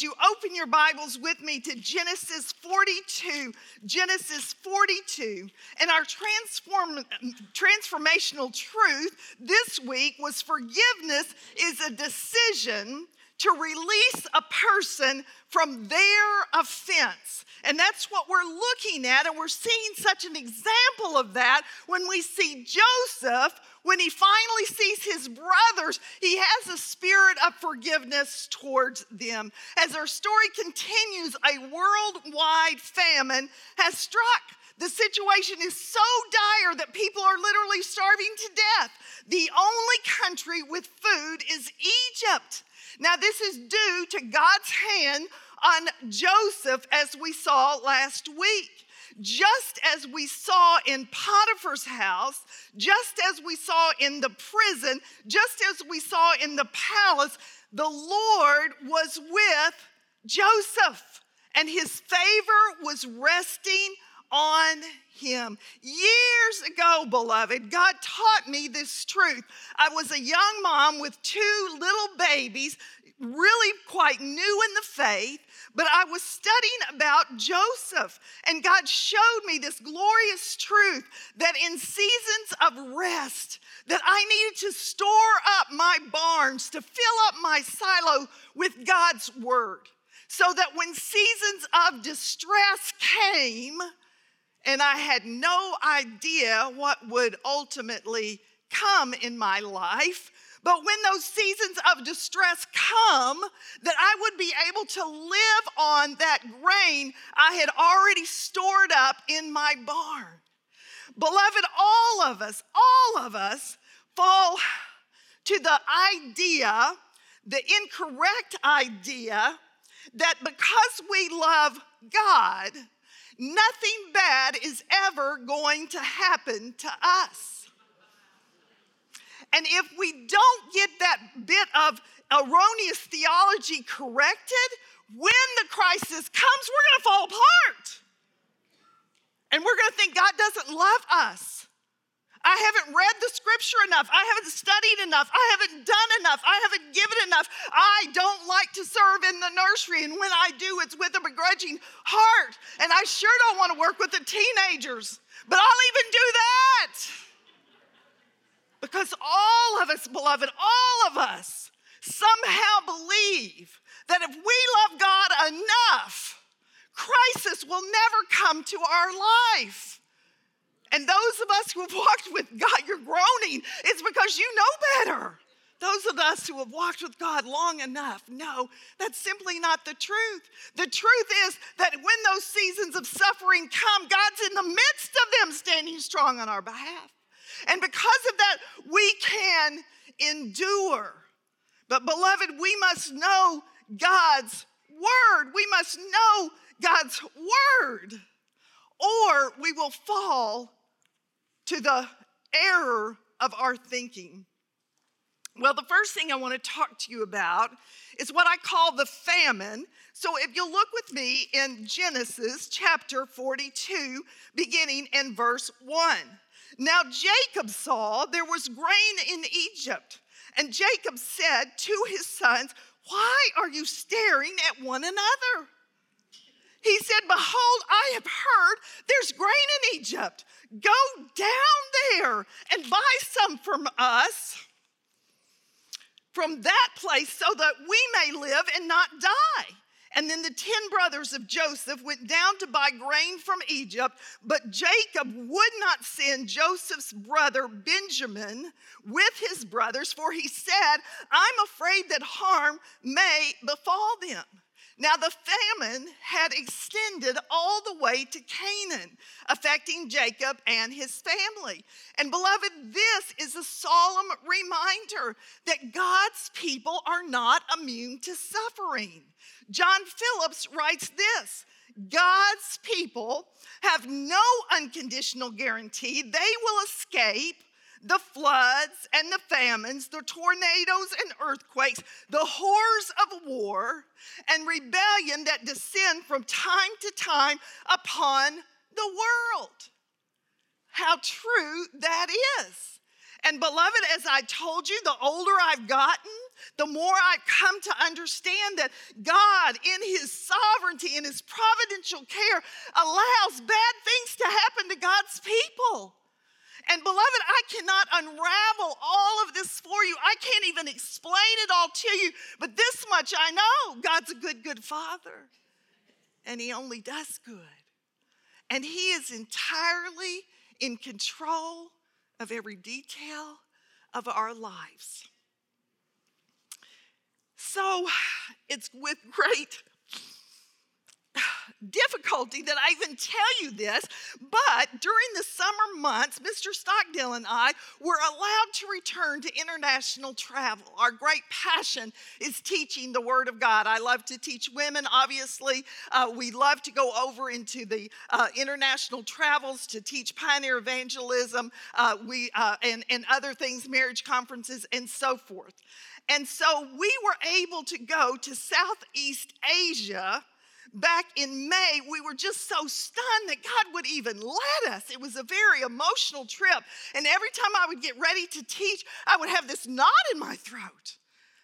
would you open your Bibles with me to Genesis 42? Genesis 42. And our transform, transformational truth this week was forgiveness is a decision to release a person from their offense. And that's what we're looking at. And we're seeing such an example of that when we see Joseph, when he finally sees his brothers, he has a spirit of forgiveness towards them. As our story continues, a worldwide famine has struck. The situation is so dire that people are literally starving to death. The only country with food is Egypt. Now, this is due to God's hand on Joseph, as we saw last week. Just as we saw in Potiphar's house, just as we saw in the prison, just as we saw in the palace, the Lord was with Joseph, and his favor was resting on him. Years ago, beloved, God taught me this truth. I was a young mom with two little babies, really quite new in the faith, but I was studying about Joseph, and God showed me this glorious truth that in seasons of rest, that I needed to store up my barns, to fill up my silo with God's word, so that when seasons of distress came, and I had no idea what would ultimately come in my life. But when those seasons of distress come, that I would be able to live on that grain I had already stored up in my barn. Beloved, all of us, all of us fall to the idea, the incorrect idea, that because we love God, nothing bad is ever going to happen to us. And if we don't get that bit of erroneous theology corrected, when the crisis comes, we're gonna fall apart. And we're gonna think God doesn't love us. I haven't read the scripture enough. I haven't studied enough. I haven't done enough. I haven't given enough. I don't like to serve in the nursery. And when I do, it's with a begrudging heart. And I sure don't want to work with the teenagers, but I'll even do that. Because all of us, beloved, all of us somehow believe that if we love God enough, crisis will never come to our life. And those of us who have walked with God, you're groaning. It's because you know better. Those of us who have walked with God long enough know that's simply not the truth. The truth is that when those seasons of suffering come, God's in the midst of them standing strong on our behalf. And because of that, we can endure. But, beloved, we must know God's word. We must know God's word, or we will fall to the error of our thinking. Well, the first thing I want to talk to you about is what I call the famine. So, if you'll look with me in Genesis chapter 42, beginning in verse 1. Now, Jacob saw there was grain in Egypt, and Jacob said to his sons, Why are you staring at one another? He said, Behold, I have heard there's grain in Egypt. Go down there and buy some from us from that place so that we may live and not die. And then the 10 brothers of Joseph went down to buy grain from Egypt, but Jacob would not send Joseph's brother Benjamin with his brothers, for he said, I'm afraid that harm may befall them. Now, the famine had extended all the way to Canaan, affecting Jacob and his family. And, beloved, this is a solemn reminder that God's people are not immune to suffering. John Phillips writes this God's people have no unconditional guarantee they will escape the floods and the famines, the tornadoes and earthquakes, the horrors of war and rebellion that descend from time to time upon the world. How true that is. And beloved, as I told you, the older I've gotten, the more I come to understand that God, in His sovereignty, in His providential care, allows bad things to happen to God's people. And beloved, I cannot unravel all of this for you. I can't even explain it all to you. But this much I know God's a good, good Father. And He only does good. And He is entirely in control of every detail of our lives. So it's with great difficulty that I even tell you this, but during the summer months, Mr. Stockdale and I were allowed to return to international travel. Our great passion is teaching the Word of God. I love to teach women, obviously. Uh, we love to go over into the uh, international travels to teach pioneer evangelism uh, we, uh, and, and other things, marriage conferences, and so forth. And so we were able to go to Southeast Asia back in May, we were just so stunned that God would even let us. It was a very emotional trip. And every time I would get ready to teach, I would have this knot in my throat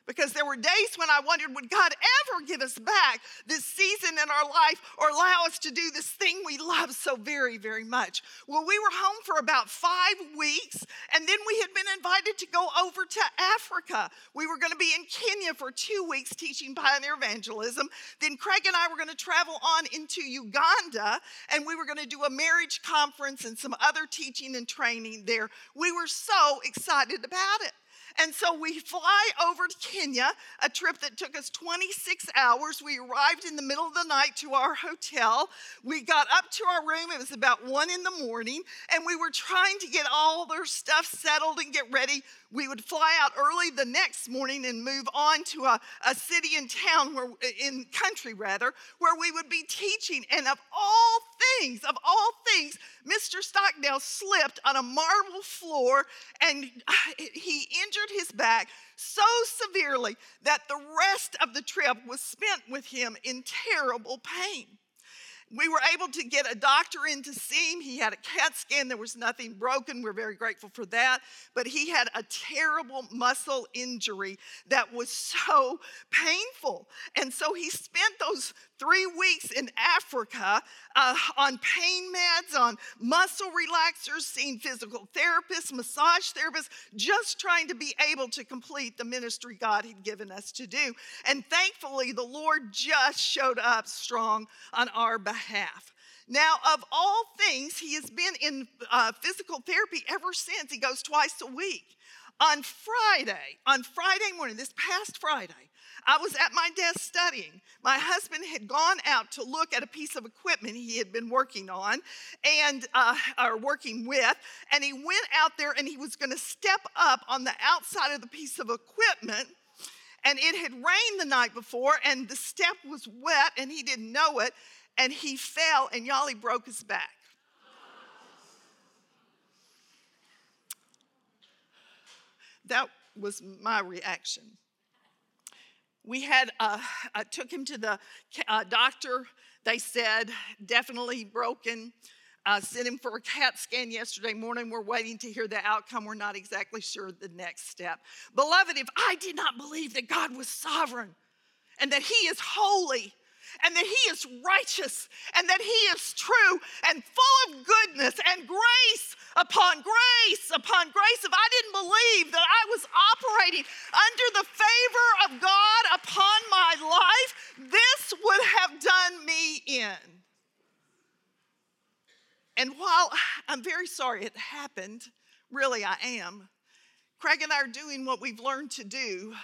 because there were days when I wondered, would God ever give us back this season in our life or allow us to do this thing we love so very, very much? Well, we were home for about five weeks, and then we had been invited to go over to Africa. We were going to be in Kenya for two weeks teaching pioneer evangelism. Then Craig and I were going to travel on into Uganda, and we were going to do a marriage conference and some other teaching and training there. We were so excited about it. And so we fly over to Kenya, a trip that took us 26 hours. We arrived in the middle of the night to our hotel. We got up to our room, it was about one in the morning, and we were trying to get all their stuff settled and get ready we would fly out early the next morning and move on to a, a city and town where in country rather where we would be teaching and of all things of all things mr stockdale slipped on a marble floor and he injured his back so severely that the rest of the trip was spent with him in terrible pain we were able to get a doctor in to see him. He had a CAT scan. There was nothing broken. We're very grateful for that. But he had a terrible muscle injury that was so painful. And so he spent those three weeks in Africa uh, on pain meds, on muscle relaxers, seeing physical therapists, massage therapists, just trying to be able to complete the ministry God had given us to do. And thankfully, the Lord just showed up strong on our behalf. Now, of all things, he has been in uh, physical therapy ever since. He goes twice a week. On Friday, on Friday morning, this past Friday, I was at my desk studying. My husband had gone out to look at a piece of equipment he had been working on and uh, or working with, and he went out there and he was going to step up on the outside of the piece of equipment. And it had rained the night before, and the step was wet, and he didn't know it, and he fell, and y'all, he broke his back. That was my reaction we had uh, I took him to the uh, doctor. They said definitely broken. Uh, sent him for a CAT scan yesterday morning. We're waiting to hear the outcome. We're not exactly sure the next step. Beloved, if I did not believe that God was sovereign and that He is holy and that He is righteous and that He is true and full of goodness and grace upon grace upon grace. If I didn't believe that I was operating under the favor of God upon my life, this would have done me in. And while I'm very sorry it happened, really I am, Craig and I are doing what we've learned to do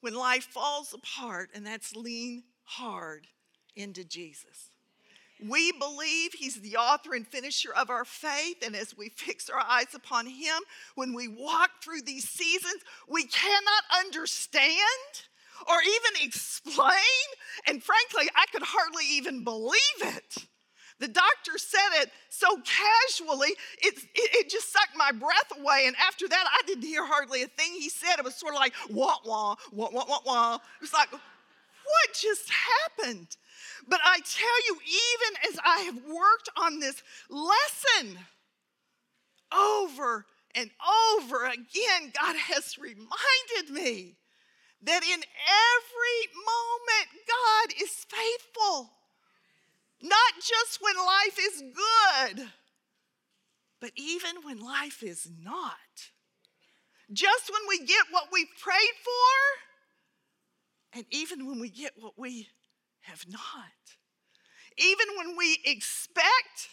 when life falls apart, and that's lean hard into Jesus. We believe He's the author and finisher of our faith, and as we fix our eyes upon Him, when we walk through these seasons, we cannot understand or even explain. And frankly, I could hardly even believe it. The doctor said it so casually, it, it, it, just sucked my breath away. And after that, I didn't hear hardly a thing he said. It was sort of like, wah, wah, wah, wah, wah, wah. It was like, what just happened? But I tell you, even as I have worked on this lesson over and over again, God has reminded me that in every moment, God is faithful. Not just when life is good, but even when life is not. Just when we get what we've prayed for, and even when we get what we have not. Even when we expect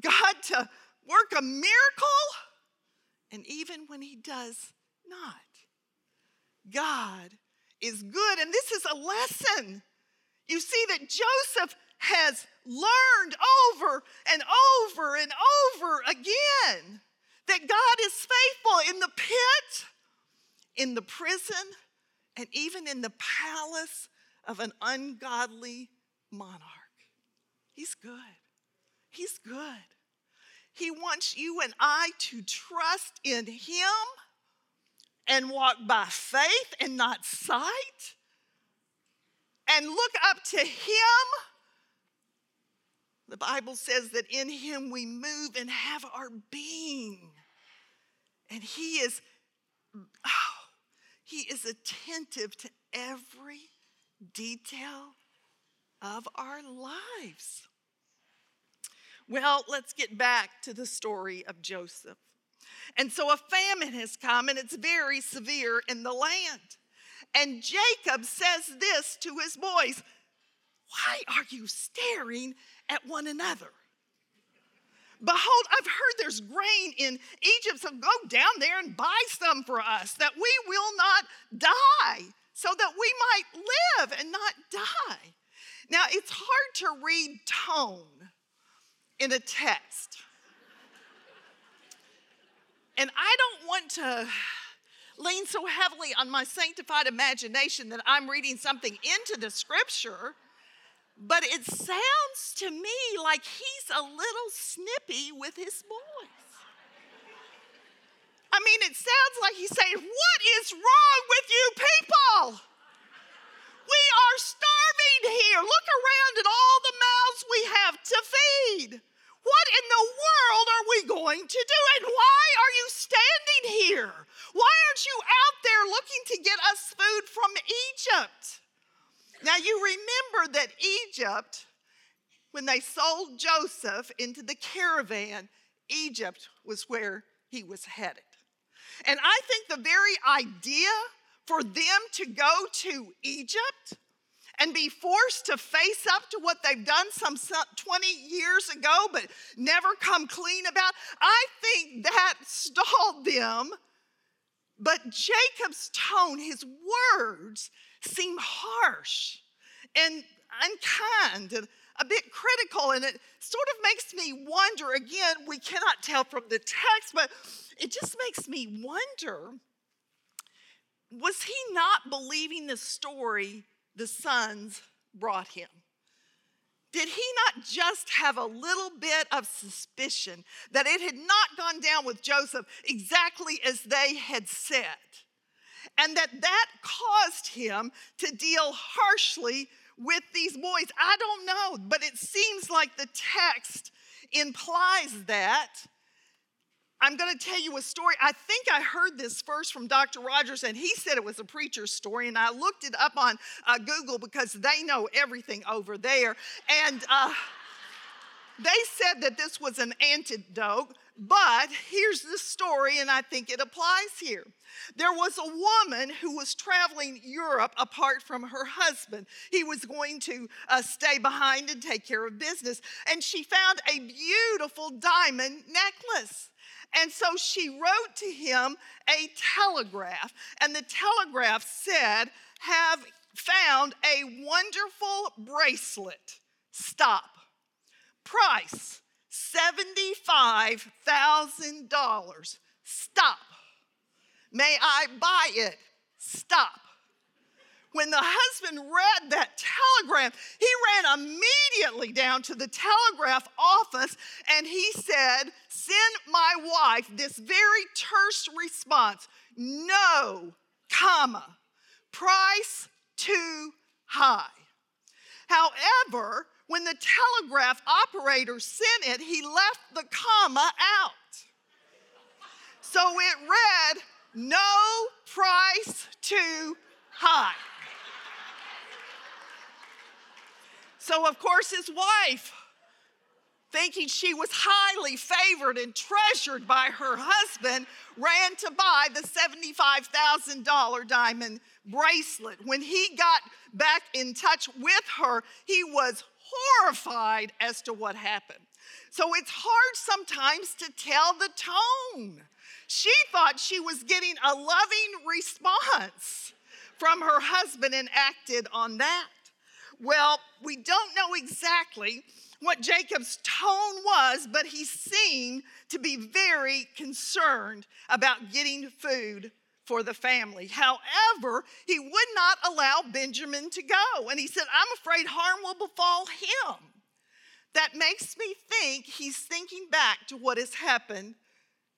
God to work a miracle, and even when He does not. God is good. And this is a lesson. You see that Joseph has learned over and over and over again that God is faithful in the pit, in the prison, and even in the palace of an ungodly monarch. He's good. He's good. He wants you and I to trust in Him and walk by faith and not sight and look up to Him. The Bible says that in Him we move and have our being. And He is, oh, He is attentive to every detail of our lives. Well, let's get back to the story of Joseph. And so a famine has come and it's very severe in the land. And Jacob says this to his boys Why are you staring at one another? Behold, I've heard there's grain in Egypt, so go down there and buy some for us that we will not die, so that we might live and not die. Now, it's hard to read tone in a text. And I don't want to lean so heavily on my sanctified imagination that I'm reading something into the scripture, but it sounds to me like he's a little snippy with his boys. I mean, it sounds like he's saying, What is wrong with you people? We are starving here. Look around at all the mouths we have to feed. What in the world are we going to do? And why are you standing here? Why aren't you out there looking to get us food from Egypt? Now, you remember that Egypt, when they sold Joseph into the caravan, Egypt was where he was headed. And I think the very idea for them to go to Egypt and be forced to face up to what they've done some 20 years ago but never come clean about, I think that stalled them. But Jacob's tone, his words, seem harsh and unkind and a bit critical, and it sort of makes me wonder again, we cannot tell from the text, but it just makes me wonder was he not believing the story the sons brought him. Did he not just have a little bit of suspicion that it had not gone down with Joseph exactly as they had said? And that that caused him to deal harshly with these boys? I don't know, but it seems like the text implies that. I'm going to tell you a story. I think I heard this first from Dr. Rogers, and he said it was a preacher's story. And I looked it up on uh, Google because they know everything over there. And uh, they said that this was an antidote. But here's the story, and I think it applies here. There was a woman who was traveling Europe apart from her husband. He was going to uh, stay behind and take care of business. And she found a beautiful diamond necklace. And so she wrote to him a telegraph, and the telegraph said, Have found a wonderful bracelet. Stop. Price $75,000. Stop. May I buy it? Stop. When the husband read that telegram, he ran immediately down to the telegraph office and he said, Send my wife this very terse response no, comma, price too high. However, when the telegraph operator sent it, he left the comma out. So it read No price too high. So, of course, his wife, thinking she was highly favored and treasured by her husband, ran to buy the $75,000 diamond bracelet. When he got back in touch with her, he was horrified as to what happened. So it's hard sometimes to tell the tone. She thought she was getting a loving response from her husband and acted on that. Well, we don't know exactly what Jacob's tone was, but he seemed to be very concerned about getting food for the family. However, he would not allow Benjamin to go. And he said, I'm afraid harm will befall him. That makes me think he's thinking back to what has happened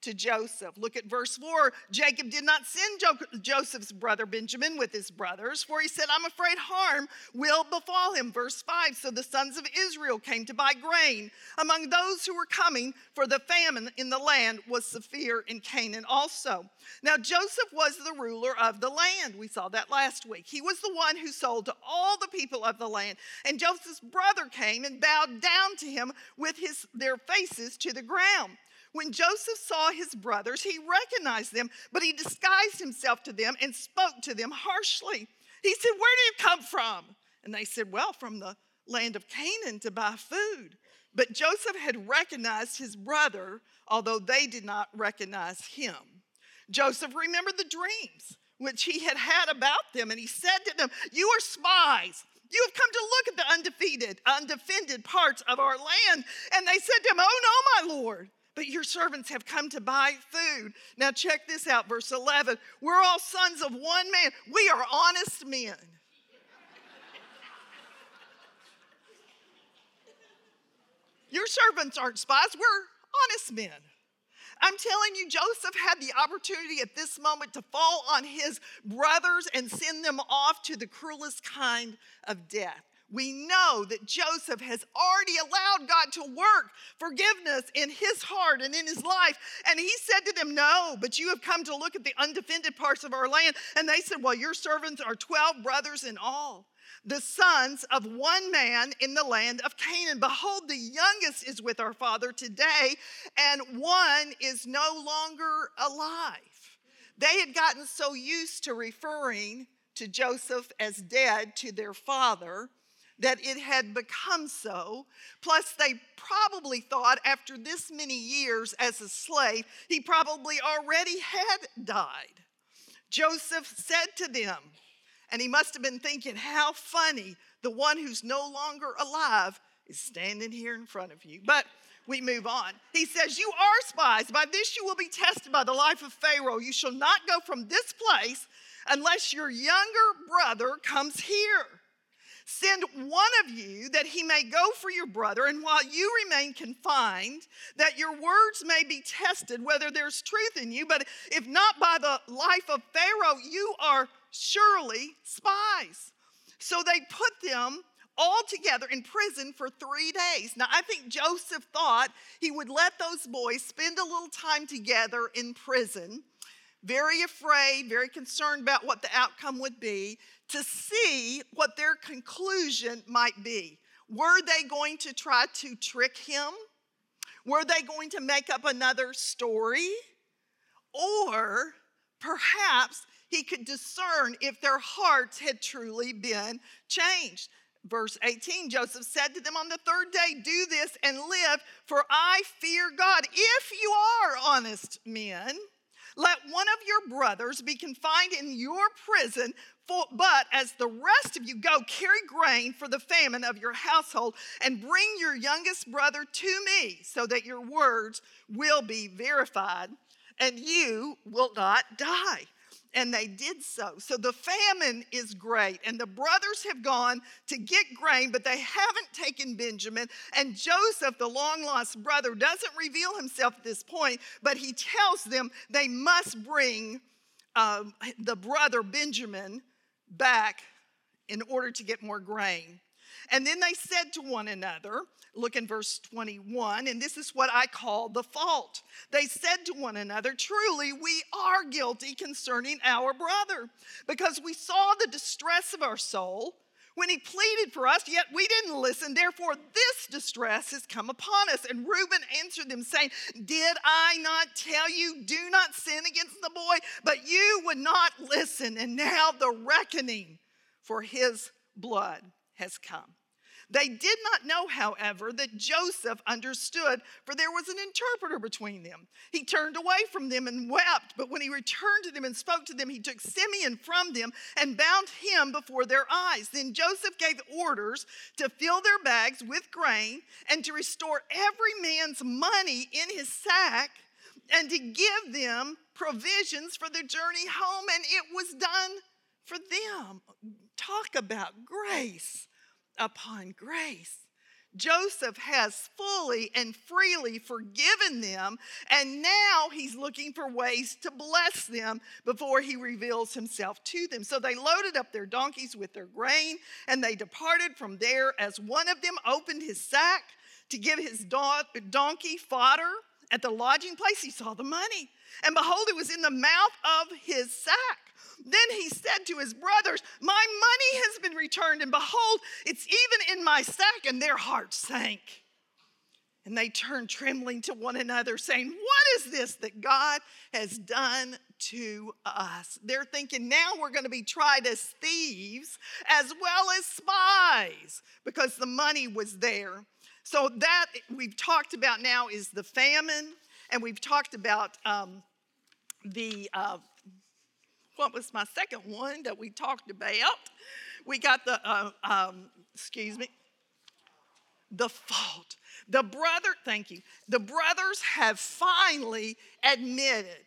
to Joseph. Look at verse 4. Jacob did not send jo- Joseph's brother Benjamin with his brothers, for he said, I'm afraid harm will befall him. Verse 5 So the sons of Israel came to buy grain. Among those who were coming for the famine in the land was severe in Canaan also. Now Joseph was the ruler of the land. We saw that last week. He was the one who sold to all the people of the land. And Joseph's brother came and bowed down to him with his, their faces to the ground. When Joseph saw his brothers, he recognized them, but he disguised himself to them and spoke to them harshly. He said, Where do you come from? And they said, Well, from the land of Canaan to buy food. But Joseph had recognized his brother, although they did not recognize him. Joseph remembered the dreams which he had had about them, and he said to them, You are spies. You have come to look at the undefeated, undefended parts of our land. And they said to him, Oh no, my Lord but your servants have come to buy food. Now, check this out, verse 11. We're all sons of one man, we are honest men. Your servants aren't spies, we're honest men. I'm telling you, Joseph had the opportunity at this moment to fall on his brothers and send them off to the cruelest kind of death we know that Joseph has already allowed God to work forgiveness in his heart and in his life. And he said to them, No, but you have come to look at the undefended parts of our land. And they said, Well, your servants are 12 brothers in all, the sons of one man in the land of Canaan. Behold, the youngest is with our father today, and one is no longer alive. They had gotten so used to referring to Joseph as dead to their father that it had become so. Plus, they probably thought after this many years as a slave, he probably already had died. Joseph said to them, and he must have been thinking, how funny the one who's no longer alive is standing here in front of you. But we move on. He says, You are spies. By this you will be tested by the life of Pharaoh. You shall not go from this place unless your younger brother comes here. Send one of you that he may go for your brother, and while you remain confined, that your words may be tested whether there's truth in you. But if not by the life of Pharaoh, you are surely spies. So they put them all together in prison for three days. Now, I think Joseph thought he would let those boys spend a little time together in prison, very afraid, very concerned about what the outcome would be to see what their conclusion might be. Were they going to try to trick him? Were they going to make up another story? Or perhaps he could discern if their hearts had truly been changed. Verse 18 Joseph said to them, On the third day, do this and live, for I fear God. If you are honest men, let one of your brothers be confined in your prison for, but as the rest of you go, carry grain for the famine of your household and bring your youngest brother to me so that your words will be verified and you will not die. And they did so. So the famine is great. And the brothers have gone to get grain, but they haven't taken Benjamin. And Joseph, the long lost brother, doesn't reveal himself at this point, but he tells them they must bring um, the brother Benjamin back in order to get more grain. And then they said to one another, look in verse 21, and this is what I call the fault. They said to one another, Truly, we are guilty concerning our brother, because we saw the distress of our soul when he pleaded for us, yet we didn't listen. Therefore, this distress has come upon us. And Reuben answered them, saying, Did I not tell you, do not sin against the boy? But you would not listen. And now the reckoning for his blood has come. They did not know, however, that Joseph understood, for there was an interpreter between them. He turned away from them and wept, but when he returned to them and spoke to them, he took Simeon from them and bound him before their eyes. Then Joseph gave orders to fill their bags with grain and to restore every man's money in his sack and to give them provisions for their journey home, and it was done for them. Talk about grace upon grace. Joseph has fully and freely forgiven them, and now he's looking for ways to bless them before he reveals himself to them. So they loaded up their donkeys with their grain, and they departed from there as one of them opened his sack to give his donkey fodder. At the lodging place, he saw the money, and behold, it was in the mouth of his sack. Then he said to his brothers, My money has been returned, and behold, it's even in my sack. And their hearts sank. And they turned trembling to one another, saying, What is this that God has done to us? They're thinking, Now we're going to be tried as thieves as well as spies because the money was there. So, that we've talked about now is the famine, and we've talked about um, the uh, what was my second one that we talked about? We got the, uh, um, excuse me, the fault. The brother, thank you. The brothers have finally admitted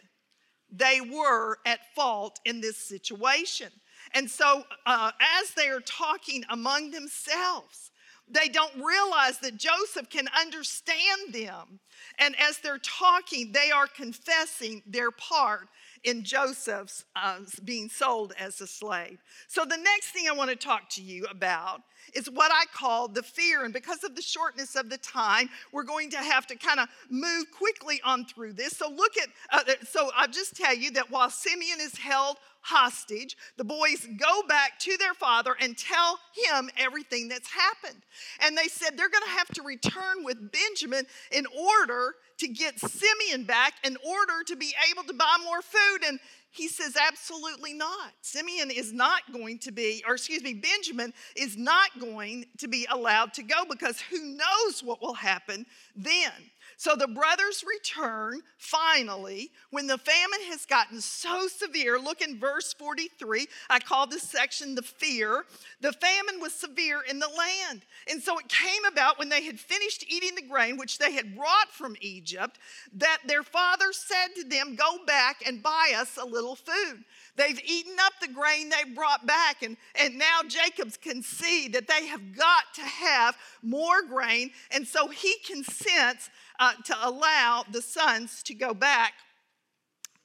they were at fault in this situation. And so, uh, as they are talking among themselves, they don't realize that Joseph can understand them. And as they're talking, they are confessing their part in Joseph's uh, being sold as a slave. So, the next thing I want to talk to you about is what I call the fear. And because of the shortness of the time, we're going to have to kind of move quickly on through this. So, look at, uh, so I'll just tell you that while Simeon is held hostage, the boys go back to their father and tell him everything that's happened. And they said they're going to have to return with Benjamin in order to get Simeon back, in order to be able to buy more food. And he says, absolutely not. Simeon is not going to be, or excuse me, Benjamin is not going to be allowed to go because who knows what will happen then. So the brothers return finally when the famine has gotten so severe. Look in verse 43. I call this section the fear. The famine was severe in the land. And so it came about when they had finished eating the grain which they had brought from Egypt that their father said to them, Go back and buy us a little food. They've eaten up the grain they brought back, and, and now Jacob can see that they have got to have more grain. And so he consents uh, to allow the sons to go back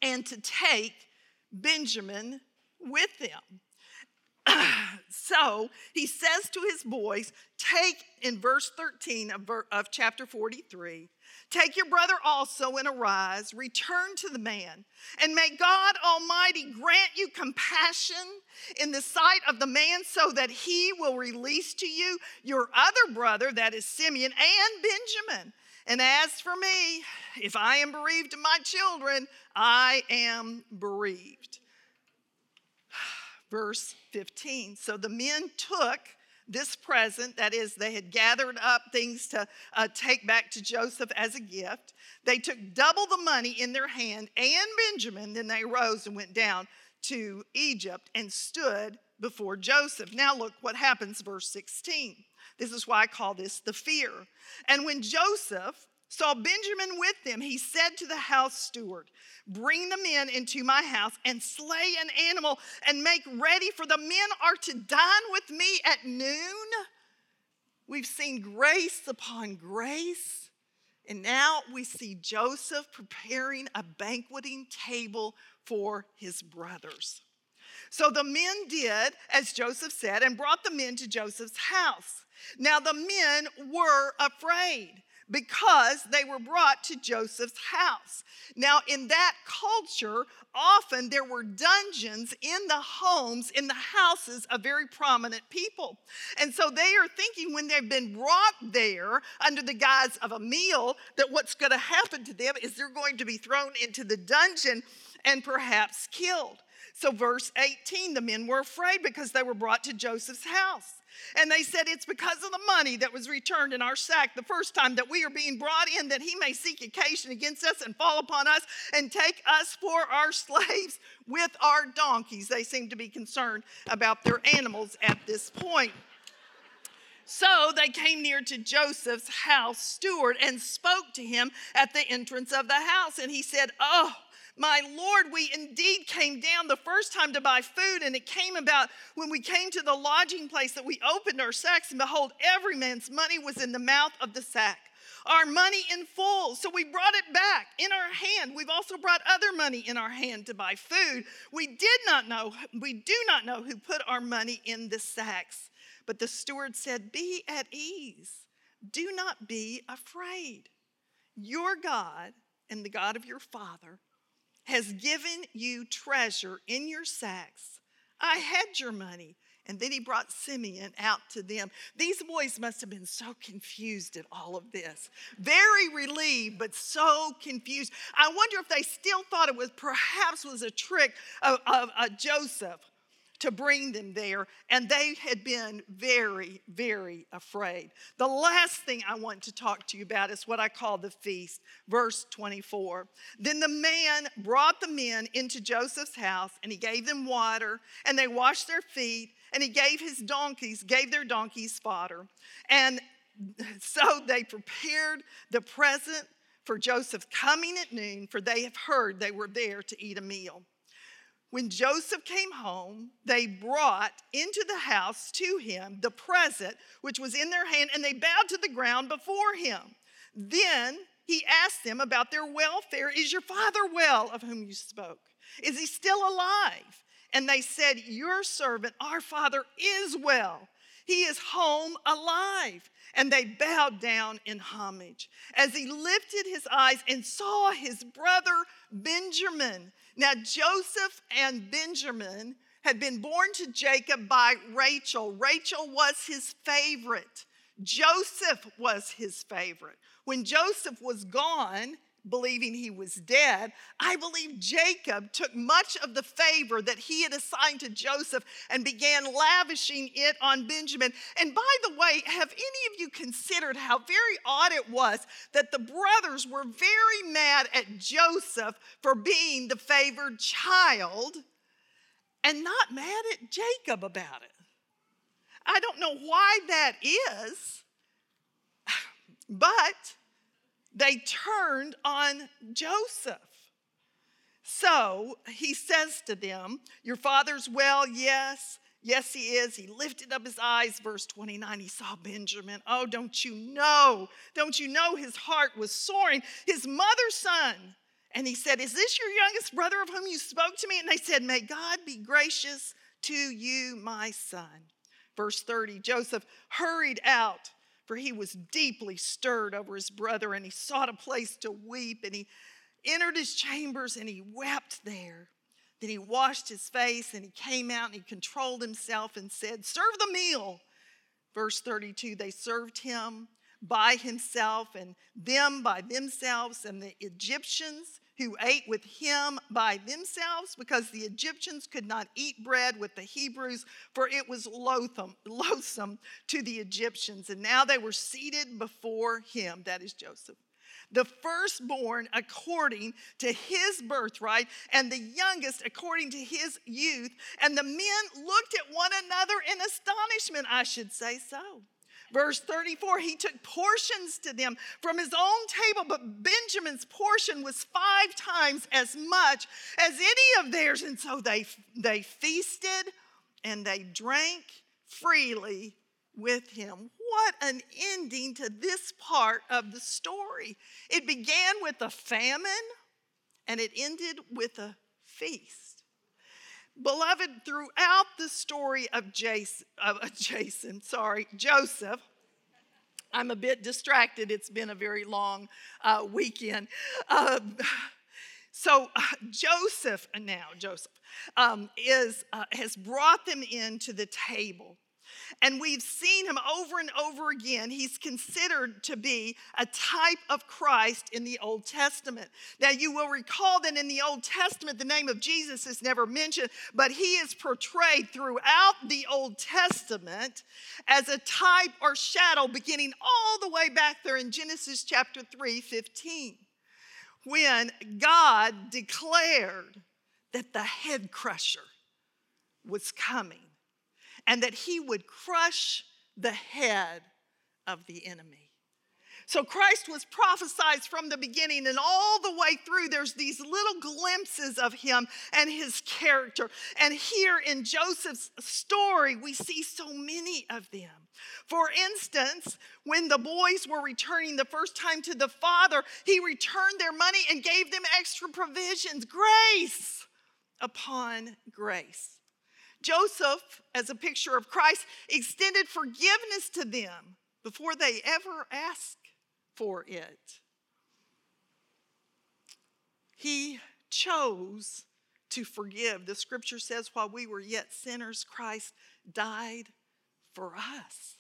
and to take Benjamin with them. so he says to his boys, Take in verse 13 of, of chapter 43, take your brother also and arise, return to the man, and may God Almighty grant you compassion in the sight of the man so that he will release to you your other brother, that is Simeon, and Benjamin and as for me, if I am bereaved of my children, I am bereaved. Verse 15. So the men took this present, that is, they had gathered up things to uh, take back to Joseph as a gift. They took double the money in their hand and Benjamin. Then they rose and went down to Egypt and stood before Joseph. Now, look what happens, verse 16. This is why I call this the fear. And when Joseph saw Benjamin with them, he said to the house steward, Bring the men into my house and slay an animal and make ready, for the men are to dine with me at noon. We've seen grace upon grace. And now we see Joseph preparing a banqueting table for his brothers. So the men did as Joseph said and brought the men to Joseph's house. Now the men were afraid because they were brought to Joseph's house. Now, in that culture, often there were dungeons in the homes, in the houses of very prominent people. And so they are thinking when they've been brought there under the guise of a meal, that what's going to happen to them is they're going to be thrown into the dungeon and perhaps killed. So, verse 18, the men were afraid because they were brought to Joseph's house. And they said, It's because of the money that was returned in our sack the first time that we are being brought in, that he may seek occasion against us and fall upon us and take us for our slaves with our donkeys. They seem to be concerned about their animals at this point. So they came near to Joseph's house steward and spoke to him at the entrance of the house. And he said, Oh, my Lord, we indeed came down the first time to buy food, and it came about when we came to the lodging place that we opened our sacks, and behold, every man's money was in the mouth of the sack. Our money in full. So we brought it back in our hand. We've also brought other money in our hand to buy food. We did not know, we do not know who put our money in the sacks. But the steward said, Be at ease. Do not be afraid. Your God and the God of your father has given you treasure in your sacks. I had your money. And then he brought Simeon out to them. These boys must have been so confused at all of this. Very relieved, but so confused. I wonder if they still thought it was perhaps was a trick of, of, of Joseph to bring them there, and they had been very, very afraid. The last thing I want to talk to you about is what I call the feast, verse 24. Then the man brought the men into Joseph's house, and he gave them water, and they washed their feet, and he gave his donkeys, gave their donkeys fodder. And so they prepared the present for Joseph coming at noon, for they have heard they were there to eat a meal. When Joseph came home, they brought into the house to him the present which was in their hand, and they bowed to the ground before him. Then he asked them about their welfare. Is your father well, of whom you spoke? Is he still alive? And they said, Your servant, our father, is well. He is home alive. And they bowed down in homage. As he lifted his eyes and saw his brother Benjamin, now, Joseph and Benjamin had been born to Jacob by Rachel. Rachel was his favorite, Joseph was his favorite. When Joseph was gone, believing he was dead, I believe Jacob took much of the favor that he had assigned to Joseph and began lavishing it on Benjamin. And by the way, have any of you considered how very odd it was that the brothers were very mad at Joseph for being the favored child and not mad at Jacob about it? I don't know why that is, but they turned on Joseph. So he says to them, Your father's well, yes. Yes, he is. He lifted up his eyes, verse 29. He saw Benjamin. Oh, don't you know? Don't you know his heart was soaring? His mother's son. And he said, Is this your youngest brother of whom you spoke to me? And they said, May God be gracious to you, my son. Verse 30 Joseph hurried out for he was deeply stirred over his brother, and he sought a place to weep, and he entered his chambers and he wept there. Then he washed his face and he came out and he controlled himself and said, Serve the meal. Verse 32 they served him by himself and them by themselves, and the Egyptians who ate with him by themselves because the Egyptians could not eat bread with the Hebrews, for it was loathsome, to the Egyptians. And now they were seated before him, that is Joseph. The firstborn according to his birthright, and the youngest according to his youth. And the men looked at one another in astonishment, I should say so. Verse 34, he took portions to them from his own table, but Benjamin's portion was five times as much as any of theirs. And so they, they feasted and they drank freely with him. What an ending to this part of the story. It began with a famine and it ended with a feast. Beloved, throughout the story of Jason, Jason, sorry, Joseph, I'm a bit distracted. It's been a very long uh, weekend. Uh, so uh, Joseph now, Joseph, um, is uh, has brought them into the table. And we've seen him over and over again. He's considered to be a type of Christ in the Old Testament. Now, you will recall that in the Old Testament, the name of Jesus is never mentioned, but he is portrayed throughout the Old Testament as a type or shadow, beginning all the way back there in Genesis chapter 3 15, when God declared that the head crusher was coming and that he would crush the head of the enemy. So Christ was prophesied from the beginning, and all the way through, there's these little glimpses of him and his character. And here in Joseph's story, we see so many of them. For instance, when the boys were returning the first time to the father, he returned their money and gave them extra provisions, grace upon grace. Joseph, as a picture of Christ, extended forgiveness to them before they ever asked for it. He chose to forgive. The scripture says, while we were yet sinners, Christ died for us.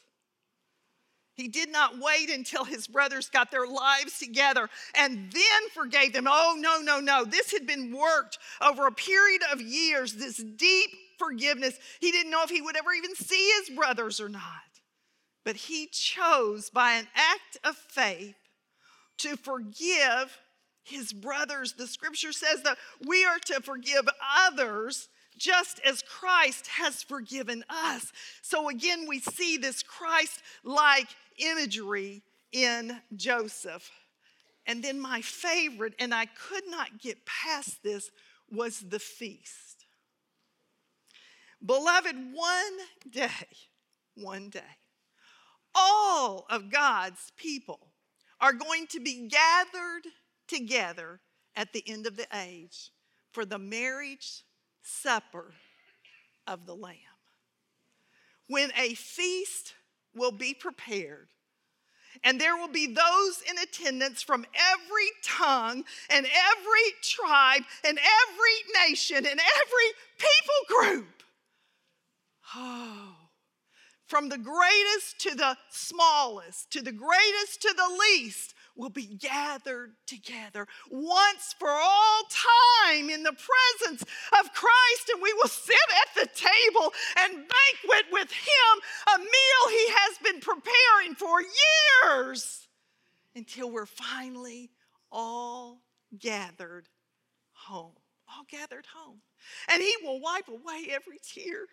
He did not wait until his brothers got their lives together and then forgave them. Oh, no, no, no. This had been worked over a period of years, this deep forgiveness. He didn't know if he would ever even see his brothers or not. But he chose by an act of faith to forgive his brothers. The scripture says that we are to forgive others just as Christ has forgiven us. So again, we see this Christ like imagery in Joseph. And then my favorite, and I could not get past this, was the feast. Beloved, one day, one day, all of God's people are going to be gathered together at the end of the age for the marriage supper of the Lamb. When a feast will be prepared, and there will be those in attendance from every tongue and every tribe and every nation and every people group Oh, from the greatest to the smallest, to the greatest to the least, will be gathered together once for all time in the presence of Christ, and we will sit at the table and banquet with Him a meal He has been preparing for years until we're finally all gathered home. All gathered home. And He will wipe away every tear.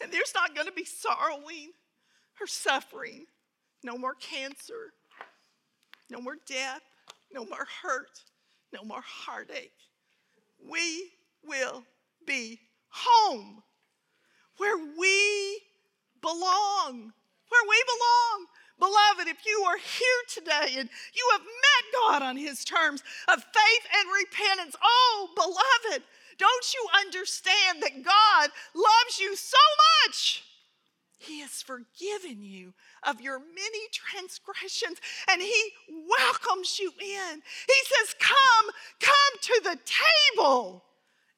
And there's not going to be sorrowing or suffering, no more cancer, no more death, no more hurt, no more heartache. We will be home where we belong, where we belong. Beloved, if you are here today and you have met God on His terms of faith and repentance, oh, beloved, don't you understand that God loves you so much? He has forgiven you of your many transgressions and He welcomes you in. He says, Come, come to the table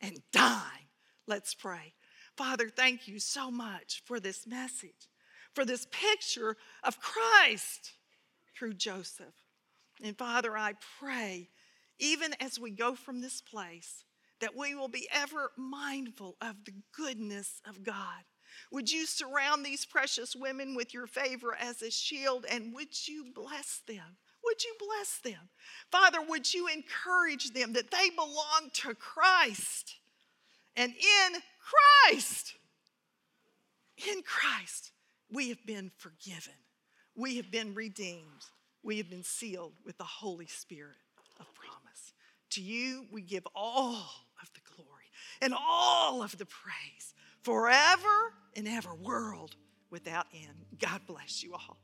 and dine. Let's pray. Father, thank you so much for this message, for this picture of Christ through Joseph. And Father, I pray, even as we go from this place, that we will be ever mindful of the goodness of God. Would you surround these precious women with your favor as a shield and would you bless them? Would you bless them? Father, would you encourage them that they belong to Christ? And in Christ, in Christ, we have been forgiven. We have been redeemed. We have been sealed with the Holy Spirit of promise. To you, we give all of the glory and all of the praise forever and ever, world without end. God bless you all.